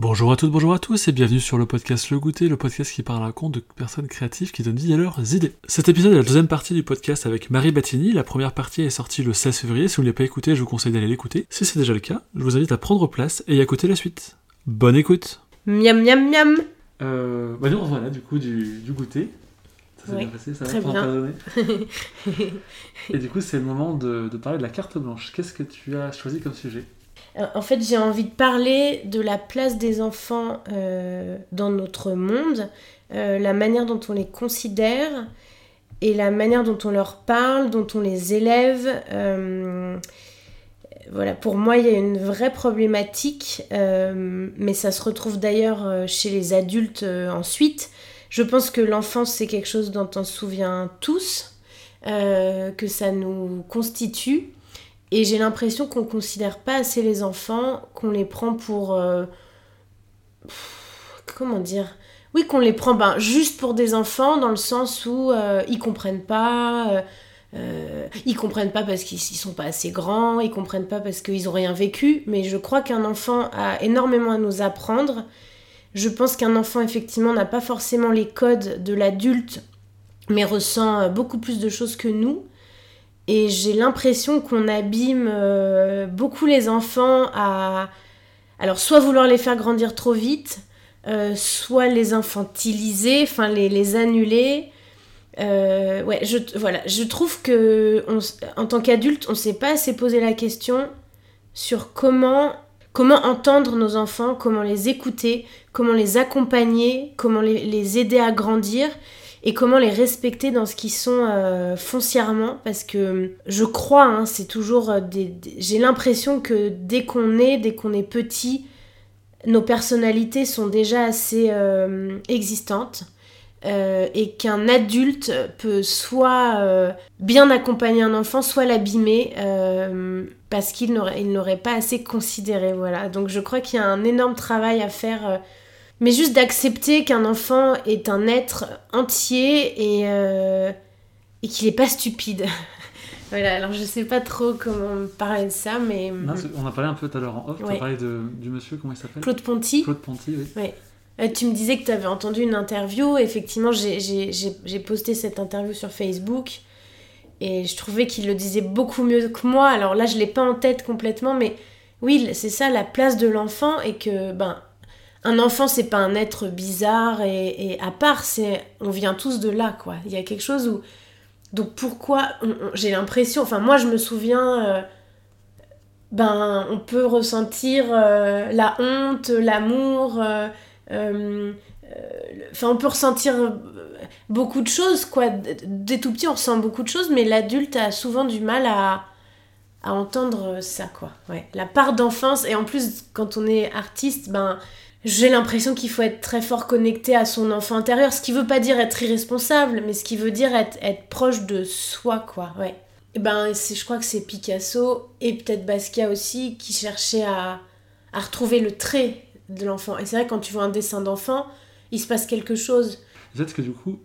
Bonjour à toutes, bonjour à tous et bienvenue sur le podcast Le Goûter, le podcast qui parle à compte de personnes créatives qui donnent vie à leurs idées. Cet épisode est la deuxième partie du podcast avec Marie Battini. La première partie est sortie le 16 février. Si vous ne l'avez pas écouté, je vous conseille d'aller l'écouter. Si c'est déjà le cas, je vous invite à prendre place et à écouter la suite. Bonne écoute Miam miam miam euh, Bah nous revoilà du coup du, du goûter. Ça s'est Oui, bien passé, ça très va bien. Et du coup c'est le moment de, de parler de la carte blanche. Qu'est-ce que tu as choisi comme sujet? En fait, j'ai envie de parler de la place des enfants euh, dans notre monde, euh, la manière dont on les considère et la manière dont on leur parle, dont on les élève. Euh, voilà, pour moi, il y a une vraie problématique, mais ça se retrouve d'ailleurs chez les adultes ensuite. Je pense que l'enfance, c'est quelque chose dont on se souvient tous, que ça nous constitue. Et j'ai l'impression qu'on considère pas assez les enfants, qu'on les prend pour. euh, comment dire? Oui, qu'on les prend ben, juste pour des enfants, dans le sens où euh, ils comprennent pas. euh, euh, ils comprennent pas parce qu'ils ils sont pas assez grands, ils comprennent pas parce qu'ils ont rien vécu, mais je crois qu'un enfant a énormément à nous apprendre. Je pense qu'un enfant, effectivement, n'a pas forcément les codes de l'adulte, mais ressent euh, beaucoup plus de choses que nous. Et j'ai l'impression qu'on abîme euh, beaucoup les enfants à... Alors, soit vouloir les faire grandir trop vite, euh, soit les infantiliser, enfin les, annuler. Euh, ouais, je, trouve que en tant qu'adulte, on s'est pas assez posé la question sur comment, comment entendre nos enfants, comment les écouter, comment les accompagner, comment les aider à grandir et comment les respecter dans ce qu'ils sont euh, foncièrement parce que je crois hein, c'est toujours euh, des, j'ai l'impression que dès qu'on est dès qu'on est petit nos personnalités sont déjà assez euh, existantes et qu'un adulte peut soit bien accompagner un enfant soit l'abîmer parce qu'il n'aurait n'aurait pas assez considéré voilà. Donc je crois qu'il y a un énorme travail à faire mais juste d'accepter qu'un enfant est un être entier et, euh, et qu'il n'est pas stupide. voilà, alors je sais pas trop comment parler de ça, mais Non, On a parlé un peu tout à l'heure en off, tu as parlé de, du monsieur, comment il s'appelle? Claude Ponty, Claude Ponty, oui. euh, tu me disais que tu avais entendu une interview. Effectivement, j'ai- posté cette interview sur Facebook et je trouvais qu'il le disait beaucoup mieux que moi. Alors là, je l'ai pas en tête complètement, mais oui, c'est ça la place de l'enfant et que ben un enfant c'est pas un être bizarre et, à part, c'est on vient tous de là quoi. Il y a quelque chose où donc pourquoi j'ai l'impression, enfin moi je me souviens. euh, ben, on peut ressentir euh, la honte, l'amour, euh, enfin on peut ressentir beaucoup de choses quoi dès tout petit on ressent beaucoup de choses mais l'adulte a souvent du mal à, à entendre ça quoi ouais la part d'enfance et en plus quand on est artiste ben j'ai l'impression qu'il faut être très fort connecté à son enfant intérieur ce qui veut pas dire être irresponsable mais ce qui veut dire être, être proche de soi quoi ouais. Et ben c'est je crois que c'est Picasso et peut-être Basquiat aussi qui cherchaient à, à retrouver le trait de l'enfant. Et c'est vrai quand tu vois un dessin d'enfant il se passe quelque chose. Peut-être que du coup,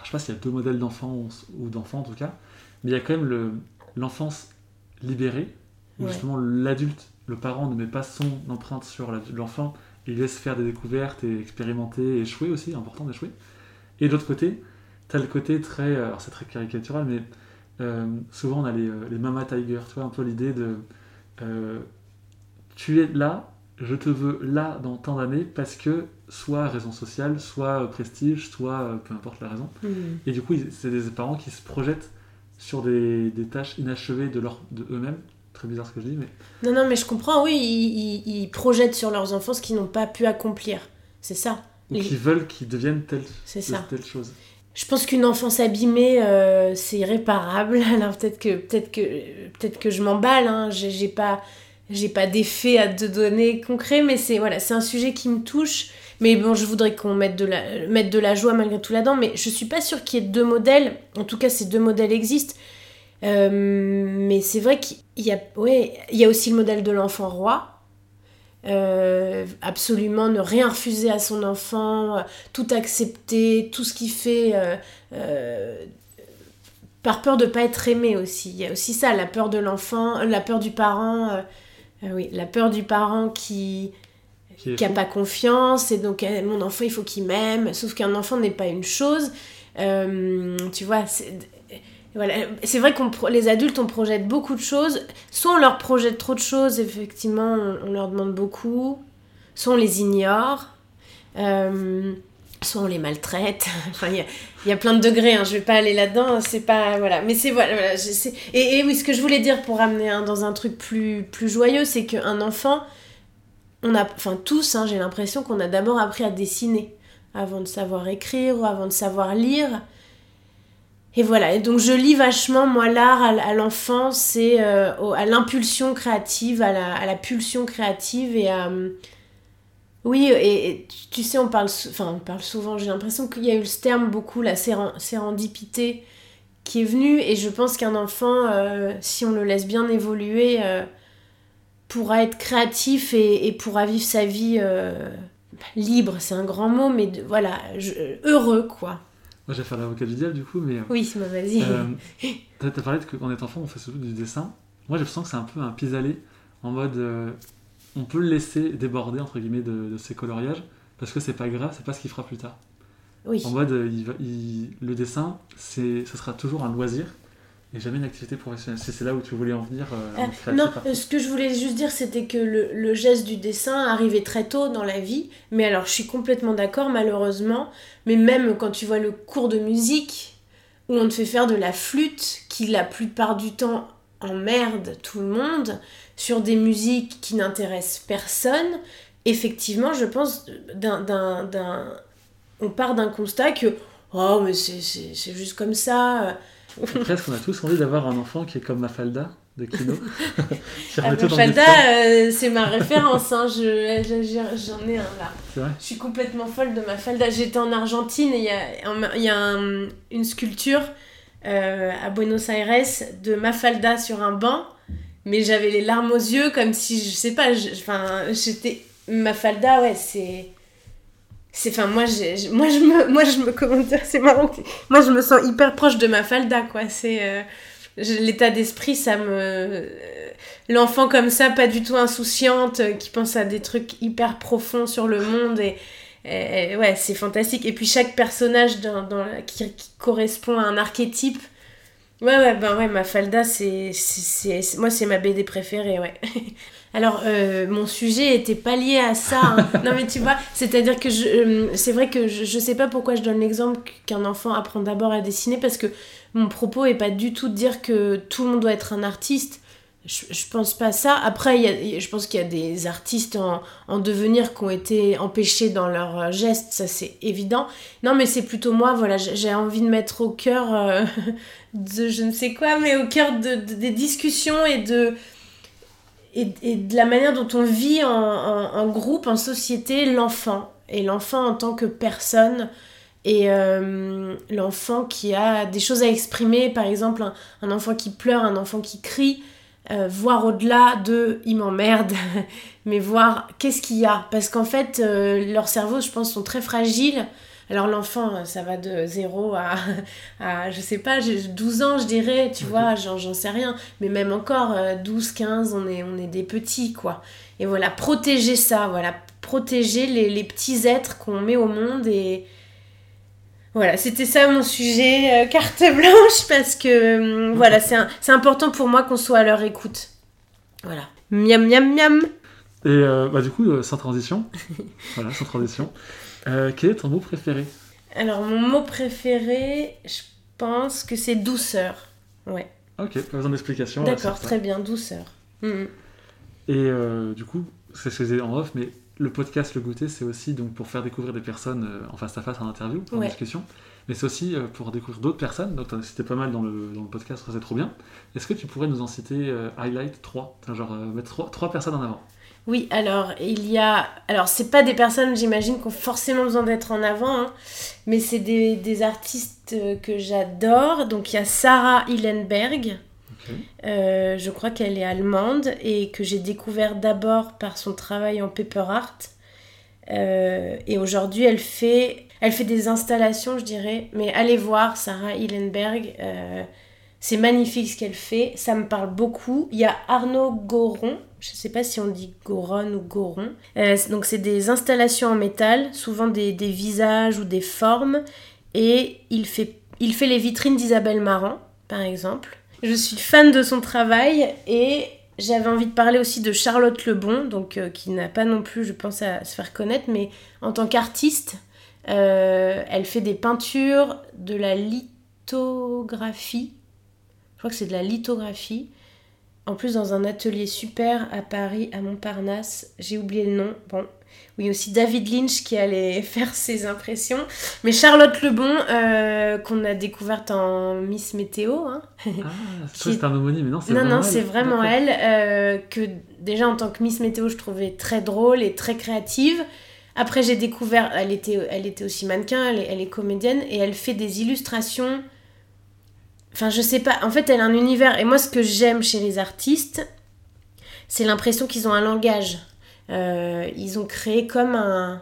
je sais pas s'il y a deux modèles d'enfants ou, d'enfants en tout cas, mais il y a quand même le- l'enfance libérée, où Ouais. justement l'adulte, le parent ne met pas son empreinte sur l'enfant, il laisse faire des découvertes et expérimenter et échouer aussi, important d'échouer. Et de l'autre côté, tu as le côté très, euh, alors c'est très caricatural, mais euh, souvent on a les, euh, les mama tiger, tu vois, un peu l'idée de euh, tu es là, je te veux là dans tant d'années parce que soit raison sociale, soit prestige, soit peu importe la raison. Et du coup, c'est des parents qui se projettent sur des, des tâches inachevées de, leur, de eux-mêmes. Très bizarre ce que je dis, mais non non mais je comprends oui ils, ils- ils projettent sur leurs enfants ce qu'ils n'ont pas pu accomplir c'est ça ou Les- qui veulent qu'ils deviennent telle, c'est ça telle chose. Je pense qu'une enfance abîmée, euh, c'est irréparable. Alors peut-être que peut-être que peut-être que je m'emballe. Hein. J'ai pas j'ai pas d'effet à te donner concret, mais c'est voilà, c'est un sujet qui me touche. Mais bon, je voudrais qu'on mette de la mette de la joie malgré tout là-dedans. Mais je suis pas sûre qu'il y ait deux modèles. En tout cas, ces deux modèles existent. Euh, mais c'est vrai qu'il y a ouais, il y a aussi le modèle de l'enfant roi. Euh, absolument ne rien refuser à son enfant, tout accepter, tout ce qu'il fait, euh, par peur de pas être aimé aussi. Il y a aussi ça, la peur de l'enfant, la peur du parent, oui, la peur du parent qui, Qui qui a pas confiance et donc euh, mon enfant il faut qu'il m'aime sauf qu'un enfant n'est pas une chose Euh, tu vois voilà. C'est vrai qu'on les adultes on projette beaucoup de choses. Soit on leur projette trop de choses effectivement on, leur demande beaucoup. Soit on les ignore. Euh, soit on les maltraite. Enfin il y y a plein de degrés hein, je vais pas aller là-dedans c'est pas voilà. Mais c'est voilà, voilà, et, et oui ce que je voulais dire pour amener un, dans un truc plus plus joyeux c'est qu'un enfant on a, enfin tous, hein, j'ai l'impression qu'on a d'abord appris à dessiner. Avant de savoir écrire ou avant de savoir lire. Et voilà, et donc je lis vachement, moi, l'art à, l'enfance et euh, à l'impulsion créative, à la, à la pulsion créative et à... euh, Oui, et, tu- sais, on parle, enfin, on parle souvent, j'ai l'impression qu'il y a eu ce terme beaucoup, la séren- sérendipité, qui est venu, et je pense qu'un enfant, euh, si on le laisse bien évoluer, pourra être créatif et, pourra vivre sa vie libre, c'est un grand mot, mais voilà, heureux, quoi. Moi, je vais faire l'avocat du diable du coup, mais. Oui, bah, vas-y. Euh, T'as parlé de qu'en étant enfant, on fait surtout du dessin. Moi, je sens que c'est un peu un pis-aller en mode. euh, on peut le laisser déborder, entre guillemets, de, de ses coloriages parce que c'est pas grave, c'est pas ce qu'il fera plus tard. oui. En mode, euh, il va- il- le dessin, ce sera toujours un loisir et jamais une activité professionnelle. C'est, là où tu voulais en venir. euh, en créatif, non, euh, ce que je voulais juste dire, c'était que le, le geste du dessin arrivait très tôt dans la vie. Mais alors, je suis complètement d'accord, malheureusement. Mais même quand tu vois le cours de musique, où on te fait faire de la flûte, qui la plupart du temps emmerde tout le monde, sur des musiques qui n'intéressent personne, effectivement, je pense, d'un, on part d'un constat que, oh, mais c'est juste comme ça. Presque, on a tous envie d'avoir un enfant qui est comme Mafalda de Kino. Ah, Mafalda, euh, c'est ma référence, hein, je, je- j'en ai un là. Vrai Je suis complètement folle de Mafalda. J'étais en Argentine et il y a, un- y a un- une sculpture euh, à Buenos Aires de Mafalda sur un banc, mais j'avais les larmes aux yeux comme si, je sais pas, enfin, j'étais. Mafalda, ouais, c'est. C'est, moi, j'ai- moi, je me, moi, je me, comment dire, c'est marrant. Moi, je me sens hyper proche de Mafalda, quoi. C'est, euh, je- l'état d'esprit, ça me, euh, l'enfant comme ça, pas du tout insouciante, euh, qui pense à des trucs hyper profonds sur le monde et, ouais, c'est fantastique. Et puis chaque personnage qui, correspond à un archétype. Ouais, ouais, ben ouais, Mafalda, c'est- moi, c'est ma BD préférée, ouais. Alors, euh, mon sujet était pas lié à ça. hein. non, mais tu vois, c'est-à-dire que je, euh, c'est vrai que je, je sais pas pourquoi je donne l'exemple qu'un enfant apprend d'abord à dessiner parce que mon propos est pas du tout de dire que tout le monde doit être un artiste. Je, je pense pas ça. Après, y a- je pense qu'il y a des artistes en, en devenir qui ont été empêchés dans leurs gestes, ça c'est évident. Non, mais c'est plutôt moi, voilà, j'ai j'ai envie de mettre au cœur euh, de je ne sais quoi, mais au cœur de, de- des discussions et de, et, et de la manière dont on vit en, en- groupe, en société, l'enfant. Et l'enfant en tant que personne. Et euh, l'enfant qui a des choses à exprimer, par exemple un, un enfant qui pleure, un enfant qui crie, euh, voir au-delà de il m'emmerde, mais voir qu'est-ce qu'il y a. Parce qu'en fait, euh, leurs cerveaux, je pense, sont très fragiles. Alors l'enfant, euh, ça va de 0 à, à je sais pas, j'ai 12 ans, je dirais, tu vois, j'en sais rien. Mais même encore, euh, 12, 15, on est, on est des petits, quoi. Et voilà, protéger ça, voilà, protéger les, les petits êtres qu'on met au monde et... Voilà, c'était ça mon sujet, euh, carte blanche, parce que hum, voilà, c'est important pour moi qu'on soit à leur écoute. Voilà. Miam, miam, miam. Et euh, bah, du coup, euh, sans transition, voilà, sans transition, euh, quel est ton mot préféré Alors, mon mot préféré, je pense que c'est douceur. Ouais. Ok, pas besoin d'explication. D'accord, très bien, douceur. Mhm. Et euh, du coup, c'est ce que je disais en off, mais le podcast Le Goûter, c'est aussi donc pour faire découvrir des personnes euh, en face à face en interview, en Ouais. discussion, mais c'est aussi pour découvrir d'autres personnes. Donc, tu en as cité pas mal dans le, dans le podcast, c'est trop bien. Est-ce que tu pourrais nous en citer euh, highlight 3 Genre mettre 3, trois personnes en avant Oui, alors il y a. Alors, c'est pas des personnes, j'imagine, qui ont forcément besoin d'être en avant, hein, mais c'est des, des artistes euh, que j'adore. Donc, il y a Sarah Hillenberg. Euh, je crois qu'elle est allemande et que j'ai découvert d'abord par son travail en paper art. Euh, et aujourd'hui, elle fait, elle fait des installations, je dirais. Mais allez voir Sarah Hillenberg. euh, C'est magnifique ce qu'elle fait, ça me parle beaucoup. Il y a Arnaud Goron, je ne sais pas si on dit Goron ou Goron. Euh, donc c'est des installations en métal, souvent des, des, visages ou des formes. Et il fait, il fait les vitrines d'Isabelle Marant, par exemple. Je suis fan de son travail et j'avais envie de parler aussi de Charlotte Lebon, donc, euh, qui n'a pas non plus, je pense, à se faire connaître, mais en tant qu'artiste, euh, elle fait des peintures, de la lithographie. Je crois que c'est de la lithographie. En plus, dans un atelier super à Paris, à Montparnasse. J'ai oublié le nom. Bon, oui, aussi David Lynch qui allait faire ses impressions. Mais Charlotte Lebon, euh, qu'on a découverte en Miss Météo. Hein, ah, c'est un homonyme, mais non, c'est non, vraiment non, c'est vraiment elle. Euh, que déjà en tant que Miss Météo, je trouvais très drôle et très créative. Après, j'ai découvert, elle était, elle était aussi mannequin, elle est, elle est comédienne et elle fait des illustrations. Enfin, je sais pas. En fait, elle a un univers. Et moi, ce que j'aime chez les artistes, c'est l'impression qu'ils ont un langage. Euh, ils ont créé comme un,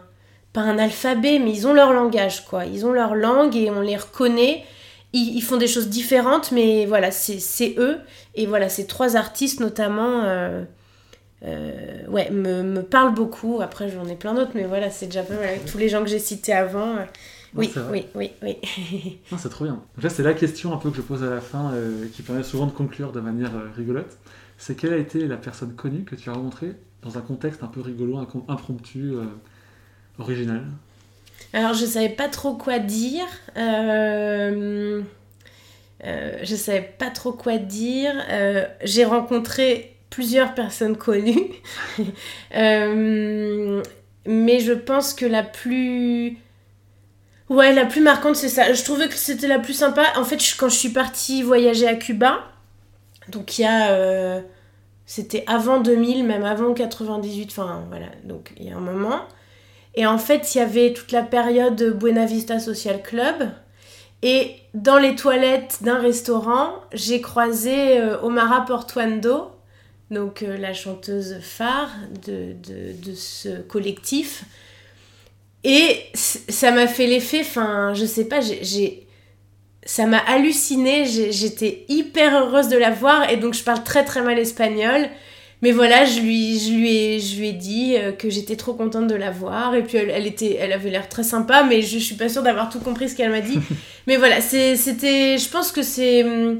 pas un alphabet, mais ils ont leur langage, quoi. Ils ont leur langue et on les reconnaît. Ils, font des choses différentes, mais voilà, c'est eux. Et voilà, ces trois artistes, notamment, euh, euh, ouais, me, me, parlent beaucoup. Après, j'en ai plein d'autres, mais voilà, c'est déjà pas mal avec tous les gens que j'ai cités avant. Oui, oui, oui, oui, c'est trop bien. Là, c'est la question un peu que je pose à la fin, qui permet souvent de conclure de manière rigolote. C'est quelle a été la personne connue que tu as rencontrée dans un contexte un peu rigolo, impromptu, euh, original? Alors, je savais pas trop quoi dire. Euh, euh, je savais pas trop quoi dire. Euh, j'ai rencontré plusieurs personnes connues. mais je pense que la plus... Ouais, la plus marquante, c'est ça. Je trouvais que c'était la plus sympa. En fait, quand je suis partie voyager à Cuba, donc il y a c'était avant 2000, même avant 98, enfin voilà, donc il y a un moment. Et en fait, il y avait toute la période Buena Vista Social Club. Et dans les toilettes d'un restaurant, j'ai croisé euh, Omara Portuando, donc euh, la chanteuse phare de, de ce collectif. Et ça m'a fait l'effet, enfin, je sais pas, j'ai ça m'a halluciné, j'étais hyper heureuse de la voir et donc je parle très très mal espagnol. Mais voilà, je lui, je lui, ai, je lui ai dit euh, que j'étais trop contente de la voir. Et puis elle, était, elle avait l'air très sympa, mais je, suis pas sûre d'avoir tout compris ce qu'elle m'a dit. mais voilà, c'était. Je pense que c'est. Euh,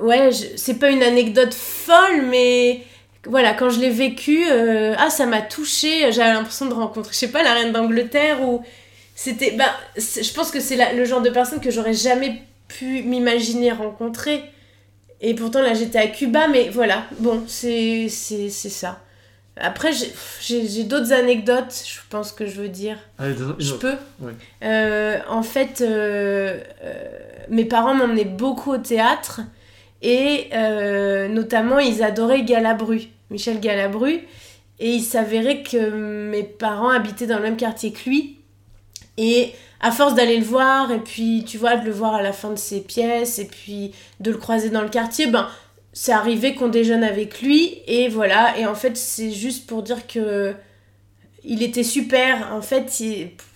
ouais, c'est pas une anecdote folle, mais voilà, quand je l'ai vécu, euh, ah, ça m'a touchée. J'avais l'impression de rencontrer, je sais pas, la reine d'Angleterre ou c'était bah je pense que c'est le genre de personne que j'aurais jamais pu m'imaginer rencontrer. Et pourtant là j'étais à Cuba mais voilà bon c'est c'est ça. Après j'ai d'autres anecdotes je pense que je veux dire. Je peux euh, en fait euh, mes parents m'emmenaient beaucoup au théâtre et notamment ils adoraient Galabru Michel Galabru et il s'avérait que mes parents habitaient dans le même quartier que lui et à force d'aller le voir, et puis tu vois, de le voir à la fin de ses pièces, et puis de le croiser dans le quartier, ben c'est arrivé qu'on déjeune avec lui, et voilà. Et en fait, c'est juste pour dire que il était super. En fait,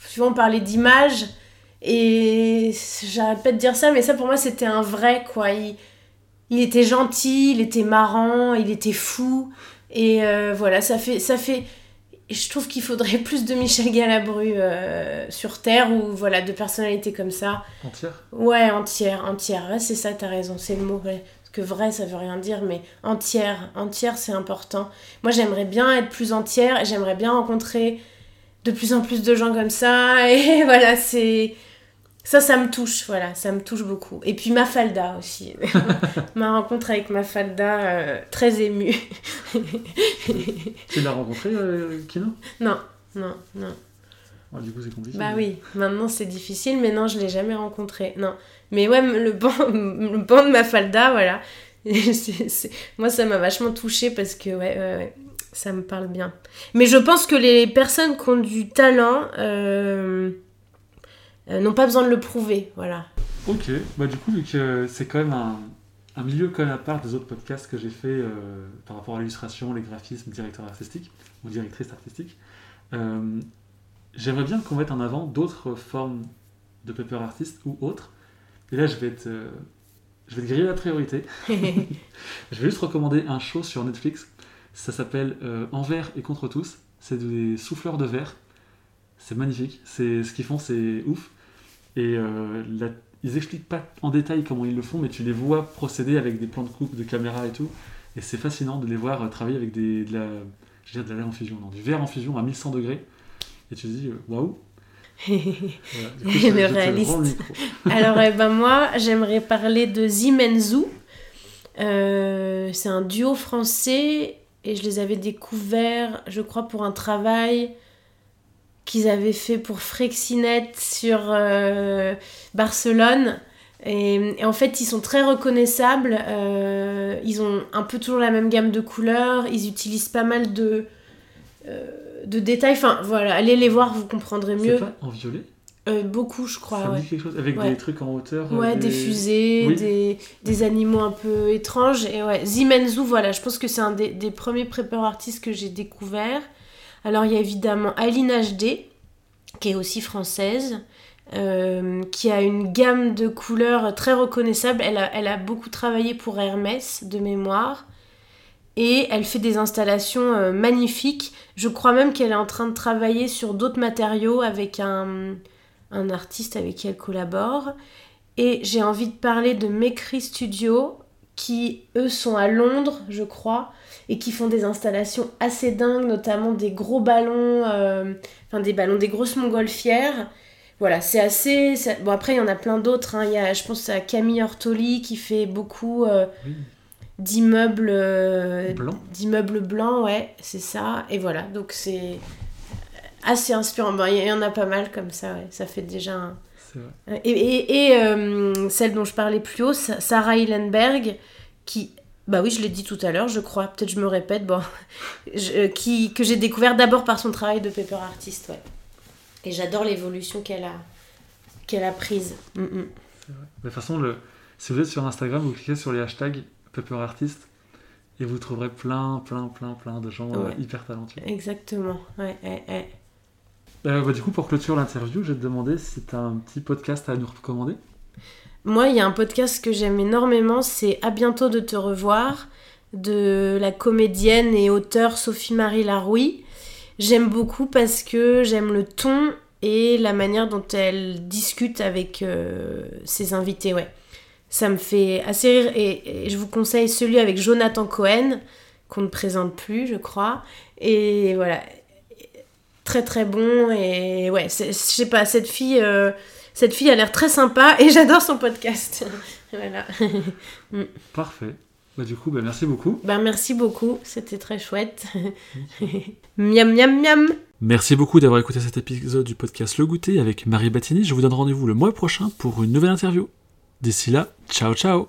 souvent on parlait d'image, et j'arrête pas de dire ça, mais ça pour moi c'était un vrai quoi. Il, il était gentil, il était marrant, il était fou, et euh, voilà, ça fait, ça fait je trouve qu'il faudrait plus de Michel Galabru euh, sur Terre ou voilà de personnalités comme ça. Entière? Ouais, entière, entière. c'est ça, t'as raison, c'est le mot. Parce que vrai, ça veut rien dire, mais entière, entière, c'est important. Moi, j'aimerais bien être plus entière et j'aimerais bien rencontrer de plus en plus de gens comme ça. Et voilà, c'est ça, ça me touche, voilà, ça me touche beaucoup. Et puis Mafalda aussi. Ma rencontre avec Mafalda, euh, très émue. tu l'as rencontré, euh, Kino? Non, non, non. Ah, du coup, c'est compliqué. Bah oui, maintenant c'est difficile, mais non, je l'ai jamais rencontré. Non. Mais ouais, le banc, le banc de Mafalda, voilà. Moi, ça m'a vachement touchée parce que, ouais, ouais, ça me parle bien. Mais je pense que les personnes qui ont du talent. Euh, n'ont pas besoin de le prouver. Voilà. Ok, bah du coup, vu que c'est quand même un, un, milieu quand même à part des autres podcasts que j'ai fait euh, par rapport à l'illustration, les graphismes, directeur artistique ou directrice artistique, euh, j'aimerais bien qu'on mette en avant d'autres formes de paper artist ou autres. Et là, je vais être je vais te griller la priorité. je vais juste recommander un show sur Netflix. Ça s'appelle euh, Envers et contre tous. C'est des souffleurs de verre. C'est magnifique. C'est ce qu'ils font, c'est ouf. Et euh, la- ils expliquent pas en détail comment ils le font, mais tu les vois procéder avec des plans de coupe, de caméra et tout. Et c'est fascinant de les voir euh, travailler avec des, de la, je veux dire de la en fusion, non, du verre en fusion à 1100 degrés. Et tu te dis, euh, waouh. Voilà. Le je te réaliste. le. Alors, eh ben, moi, j'aimerais parler de Zimenzu. Euh, c'est un duo français et je les avais découverts, je crois, pour un travail qu'ils avaient fait pour Frexinet sur euh, Barcelone. Et, et en fait, ils sont très reconnaissables. euh, ils ont un peu toujours la même gamme de couleurs. Ils utilisent pas mal de, euh, de détails. Enfin, voilà, allez les voir, vous comprendrez C'est mieux. pas en violet? Euh, beaucoup, je crois. Ça me ouais. dit quelque chose Avec Ouais. des trucs en hauteur Ouais, des fusées, Oui. des, des animaux un peu étranges. Et ouais, Zimenzu, voilà, je pense que c'est un des, des premiers prepper artistes que j'ai découvert. Alors, il y a évidemment Aline HD, qui est aussi française, euh, qui a une gamme de couleurs très reconnaissable. Elle a, beaucoup travaillé pour Hermès, de mémoire. Et elle fait des installations euh, magnifiques. Je crois même qu'elle est en train de travailler sur d'autres matériaux avec un, un artiste avec qui elle collabore. Et j'ai envie de parler de Mekri Studio, qui eux sont à Londres, je crois, et qui font des installations assez dingues, notamment des gros ballons, euh, enfin des ballons, des grosses montgolfières. Voilà, c'est assez. Bon, après, il y en a plein d'autres. hein. Il y a, je pense à Camille Ortoli qui fait beaucoup euh, Oui. d'immeubles. euh, Blanc. D'immeubles blancs, ouais, c'est ça. Et voilà, donc c'est assez inspirant. Bon, il y en a pas mal comme ça, ouais. Ça fait déjà un. Vrai. Et, et, et, euh, celle dont je parlais plus haut, Sa- Sarah Hillenberg, qui, bah oui, je l'ai dit tout à l'heure, je crois, peut-être je me répète, bon, je- euh, qui, que j'ai découvert d'abord par son travail de paper artist, ouais. Et j'adore l'évolution qu'elle a, qu'elle a prise. Mm, mm. vrai. De toute façon, le... si vous êtes sur Instagram, vous cliquez sur les hashtags Pepper Artist et vous trouverez plein, plein, plein, plein de gens euh, hyper talentueux. Exactement, ouais, ouais, ouais. Euh, bah, du coup, pour clôturer l'interview, je vais te demander si tu as un petit podcast à nous recommander. Moi, il y a un podcast que j'aime énormément, c'est À bientôt de te revoir, de la comédienne et auteure Sophie-Marie Laroui. J'aime beaucoup parce que j'aime le ton et la manière dont elle discute avec euh, ses invités, ouais. Ça me fait assez rire et, et je vous conseille celui avec Jonathan Cohen, qu'on ne présente plus, je crois. Et voilà, très très bon et ouais, c'est- je sais pas, cette fille... euh, cette fille a l'air très sympa et j'adore son podcast. voilà. Parfait. Bah, du coup, bah, merci beaucoup. Ben merci beaucoup, c'était très chouette. miam miam miam. Merci beaucoup d'avoir écouté cet épisode du podcast Le Goûter avec Marie Battini. Je vous donne rendez-vous le mois prochain pour une nouvelle interview. D'ici là, ciao ciao